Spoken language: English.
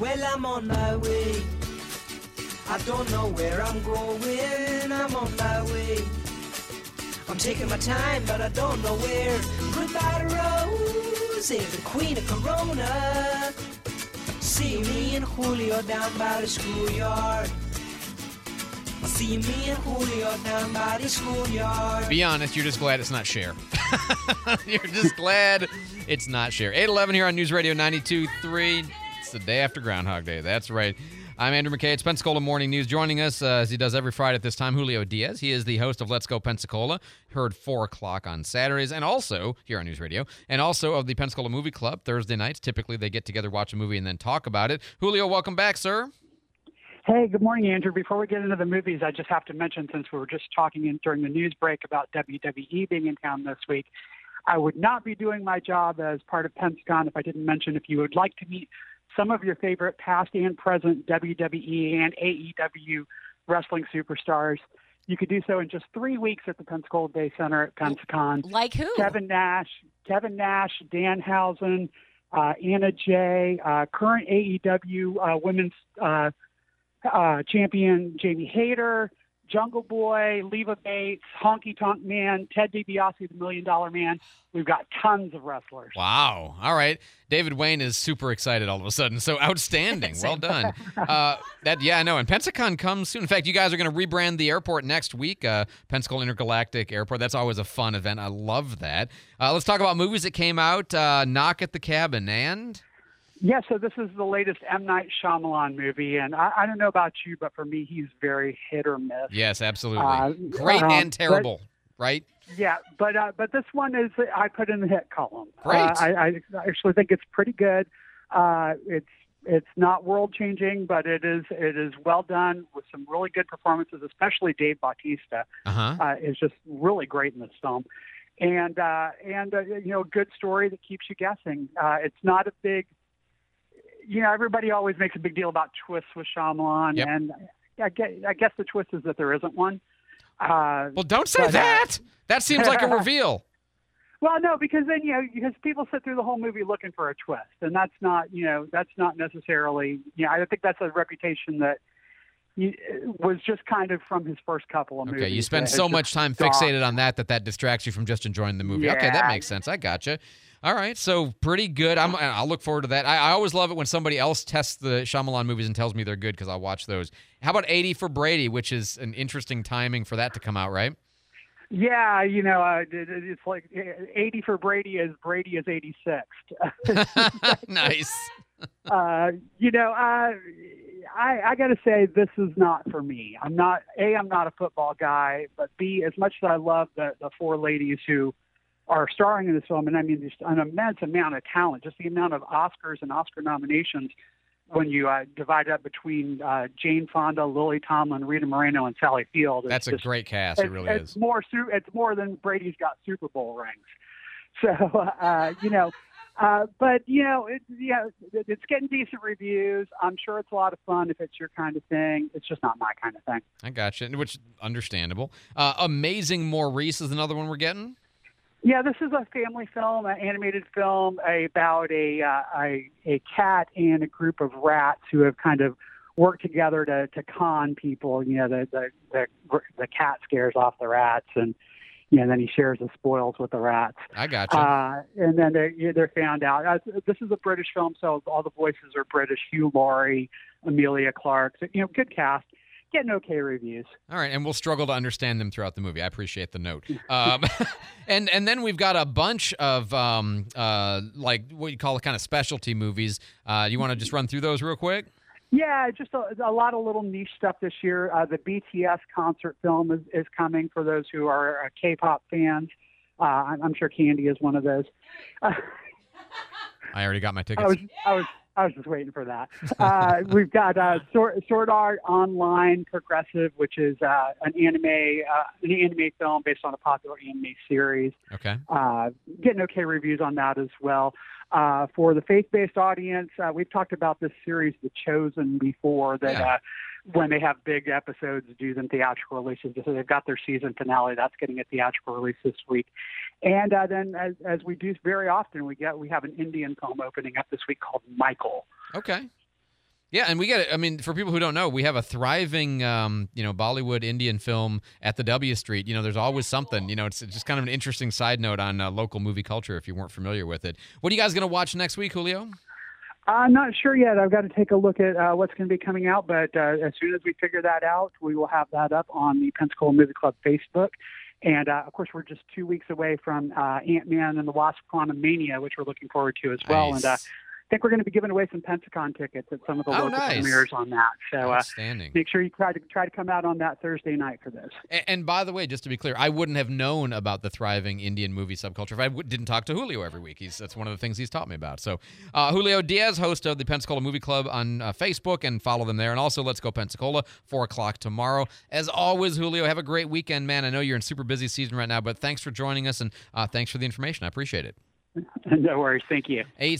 Well, I'm on my way. I don't know where I'm going. I'm on my way. I'm taking my time, but I don't know where. Goodbye to Rose, the queen of Corona. See me and Julio down by the schoolyard. See me and Julio down by the schoolyard. Be honest, you're just glad it's not Cher. you're just glad it's not Cher. 811 here on News Radio 92.3. The day after Groundhog Day. That's right. I'm Andrew McKay. It's Pensacola Morning News. Joining us, uh, as he does every Friday at this time, Julio Diaz. He is the host of Let's Go Pensacola, heard 4 o'clock on Saturdays, and also here on News Radio, and also of the Pensacola Movie Club Thursday nights. Typically, they get together, watch a movie, and then talk about it. Julio, welcome back, sir. Hey, good morning, Andrew. Before we get into the movies, I just have to mention, since we were just talking in, during the news break about WWE being in town this week, I would not be doing my job as part of Pensacon if I didn't mention if you would like to meet some of your favorite past and present WWE and AEW wrestling superstars. You could do so in just three weeks at the Pensacola Bay Center at Pensacon. Like who? Kevin Nash, Kevin Nash, Danhausen, uh, Anna Jay, uh, current AEW uh, women's uh, uh, champion Jamie Hayter, Jungle Boy, Leva Bates, Honky Tonk Man, Ted DiBiase, the Million Dollar Man. We've got tons of wrestlers. Wow. All right. David Wayne is super excited all of a sudden. So outstanding. well done. Uh, that yeah, I know. And Pensacon comes soon. In fact, you guys are going to rebrand the airport next week, uh, Pensacola Intergalactic Airport. That's always a fun event. I love that. Uh, let's talk about movies that came out. Uh, Knock at the Cabin and. Yeah, so this is the latest M. Night Shyamalan movie, and I, I don't know about you, but for me, he's very hit or miss. Yes, absolutely. Uh, Great um, and terrible, right? Yeah, but uh, but this one is I put in the hit column. Great. Uh, I, I actually think it's pretty good. Uh, it's it's not world changing, but it is it is well done with some really good performances, especially Dave Bautista Uh-huh. uh, is just really great in this film, and uh, and uh, you know, good story that keeps you guessing. Uh, it's not a big, you know, everybody always makes a big deal about twists with Shyamalan, Yep. and I guess, I guess the twist is that there isn't one. Uh, Well, don't say But, uh, that. That seems like a reveal. Well, no, because then you know, because people sit through the whole movie looking for a twist, and that's not, you know, that's not necessarily, you know, I think that's a reputation that he, was just kind of from his first couple of movies. Okay, you spend so much time fixated on that that that distracts you from just enjoying the movie. Okay, that makes sense. I gotcha. All right, so pretty good. I'm. I'll look forward to that. I, I always love it when somebody else tests the Shyamalan movies and tells me they're good because I'll watch those. How about 80 for Brady, which is an interesting timing for that to come out, right? Yeah, you know, uh, it, it- it's like 80 for Brady is Brady is 86. nice. uh, you know, uh, I, I got to say, this is not for me. I'm not, A, I'm not a football guy, but B, as much as I love the, the four ladies who are starring in this film, and I mean, just an immense amount of talent, just the amount of Oscars and Oscar nominations when you uh, divide up between uh, Jane Fonda, Lily Tomlin, Rita Moreno, and Sally Field. That's a great cast. It it's, really it's is. more su- it's more than Brady's got Super Bowl rings. So uh, you know, uh, but you know, it, yeah, it, it's getting decent reviews. I'm sure it's a lot of fun if it's your kind of thing. It's just not my kind of thing. I gotcha. Which understandable. Uh, Amazing Maurice is another one we're getting. Yeah, this is a family film, an animated film about a uh, a, a cat and a group of rats who have kind of worked together to, to con people. You know, the, the the the cat scares off the rats, and you know, then he shares the spoils with the rats. I gotcha. Uh, and then they're, they're found out. Uh, this is a British film, so all the voices are British. Hugh Laurie, Emilia Clarke, so, you know, good cast. Getting okay reviews. All right, and we'll struggle to understand them throughout the movie. I appreciate the note. Um, and and then we've got a bunch of um, uh, like what you call kind of specialty movies. Uh, you want to just run through those real quick? Yeah, just a, a lot of little niche stuff this year. Uh, the BTS concert film is, is coming for those who are uh, K-pop fans. Uh, I'm, I'm sure Candy is one of those. I already got my tickets. I was, I was, I was just waiting for that. Uh, we've got uh, Sword, Sword Art Online Progressive, which is uh, an anime, uh, an anime film based on a popular anime series. okay. Uh, getting okay reviews on that as well. Uh, for the faith-based audience, uh, we've talked about this series, The Chosen, before. That Yeah. uh, when they have big episodes, do them theatrical releases. So they've got their season finale. That's getting a theatrical release this week. And uh, then, as, as we do very often, we get we have an Indian film opening up this week called Michael. Okay. Yeah, and we get it. I mean, for people who don't know, we have a thriving, um, you know, Bollywood Indian film at the W Street. You know, there's always something. You know, it's just kind of an interesting side note on uh, local movie culture if you weren't familiar with it. What are you guys going to watch next week, Julio? I'm not sure yet. I've got to take a look at uh, what's going to be coming out, but uh, as soon as we figure that out, we will have that up on the Pensacola Movie Club Facebook. And uh, of course, we're just two weeks away from uh, Ant Man and the Wasp: Quantumania, which we're looking forward to as well. Nice. And uh, think we're going to be giving away some Pensacon tickets at some of the Oh, local nice. premieres on that. So uh, Outstanding. make sure you try to try to come out on that Thursday night for this. And, and by the way, just to be clear, I wouldn't have known about the thriving Indian movie subculture if I w- didn't talk to Julio every week. He's that's one of the things he's taught me about. So, uh, Julio Diaz, host of the Pensacola Movie Club on uh, Facebook, and follow them there. And also, let's go Pensacola, four o'clock tomorrow. As always, Julio, have a great weekend, man. I know you're in super busy season right now, but thanks for joining us and uh, thanks for the information. I appreciate it. no worries. Thank you. Eight